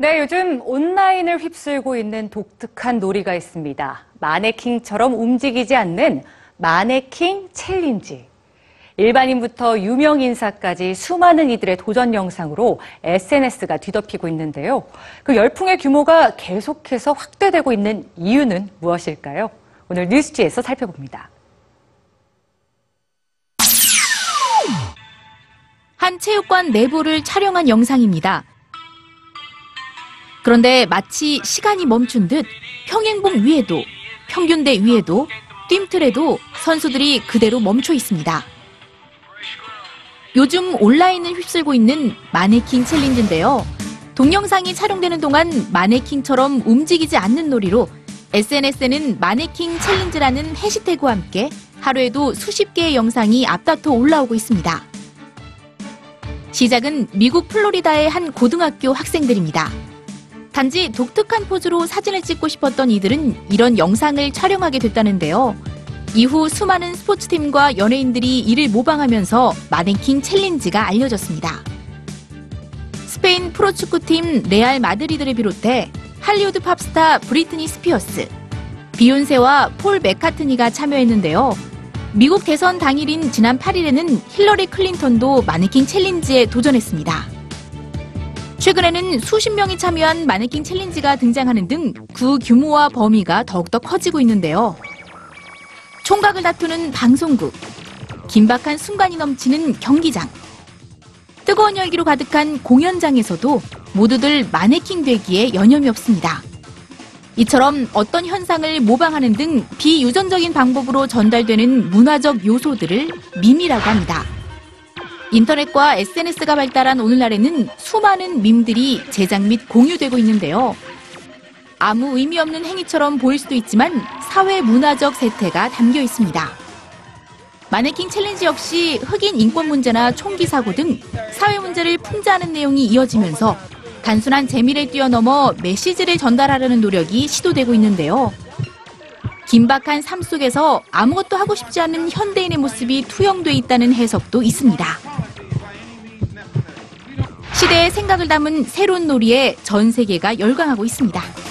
네, 요즘 온라인을 휩쓸고 있는 독특한 놀이가 있습니다. 마네킹처럼 움직이지 않는 마네킹 challenge. 일반인부터 유명 인사까지 수많은 이들의 도전 영상으로 SNS가 뒤덮이고 있는데요. 그 열풍의 규모가 계속해서 확대되고 있는 이유는 무엇일까요? 오늘 뉴스G에서 살펴봅니다. 한 체육관 내부를 촬영한 영상입니다. 그런데 마치 시간이 멈춘 듯 평행봉 위에도 평균대 위에도 뜀틀에도 선수들이 그대로 멈춰 있습니다. 요즘 온라인을 휩쓸고 있는 마네킹 챌린지인데요. 동영상이 촬영되는 동안 마네킹처럼 움직이지 않는 놀이로 SNS에는 마네킹 챌린지라는 해시태그와 함께 하루에도 수십 개의 영상이 앞다퉈 올라오고 있습니다. 시작은 미국 플로리다의 한 고등학교 학생들입니다. 단지 독특한 포즈로 사진을 찍고 싶었던 이들은 이런 영상을 촬영하게 됐다는데요. 이후 수많은 스포츠팀과 연예인들이 이를 모방하면서 마네킹 챌린지가 알려졌습니다. 스페인 프로축구팀 레알 마드리드를 비롯해 할리우드 팝스타 브리트니 스피어스, 비욘세와 폴 맥카트니가 참여했는데요. 미국 대선 당일인 지난 8일에는 힐러리 클린턴도 마네킹 챌린지에 도전했습니다. 최근에는 수십 명이 참여한 마네킹 챌린지가 등장하는 등 그 규모와 범위가 더욱더 커지고 있는데요. 총각을 다투는 방송국, 긴박한 순간이 넘치는 경기장, 뜨거운 열기로 가득한 공연장에서도 모두들 마네킹 되기에 여념이 없습니다. 이처럼 어떤 현상을 모방하는 등 비유전적인 방법으로 전달되는 문화적 요소들을 밈이라고 합니다. 인터넷과 SNS가 발달한 오늘날에는 수많은 밈들이 제작 및 공유되고 있는데요. 아무 의미 없는 행위처럼 보일 수도 있지만 사회 문화적 세태가 담겨 있습니다. 마네킹 챌린지 역시 흑인 인권 문제나 총기 사고 등 사회 문제를 풍자하는 내용이 이어지면서 단순한 재미를 뛰어넘어 메시지를 전달하려는 노력이 시도되고 있는데요. 긴박한 삶 속에서 아무것도 하고 싶지 않은 현대인의 모습이 투영돼 있다는 해석도 있습니다. 시대의 생각을 담은 새로운 놀이에 전 세계가 열광하고 있습니다.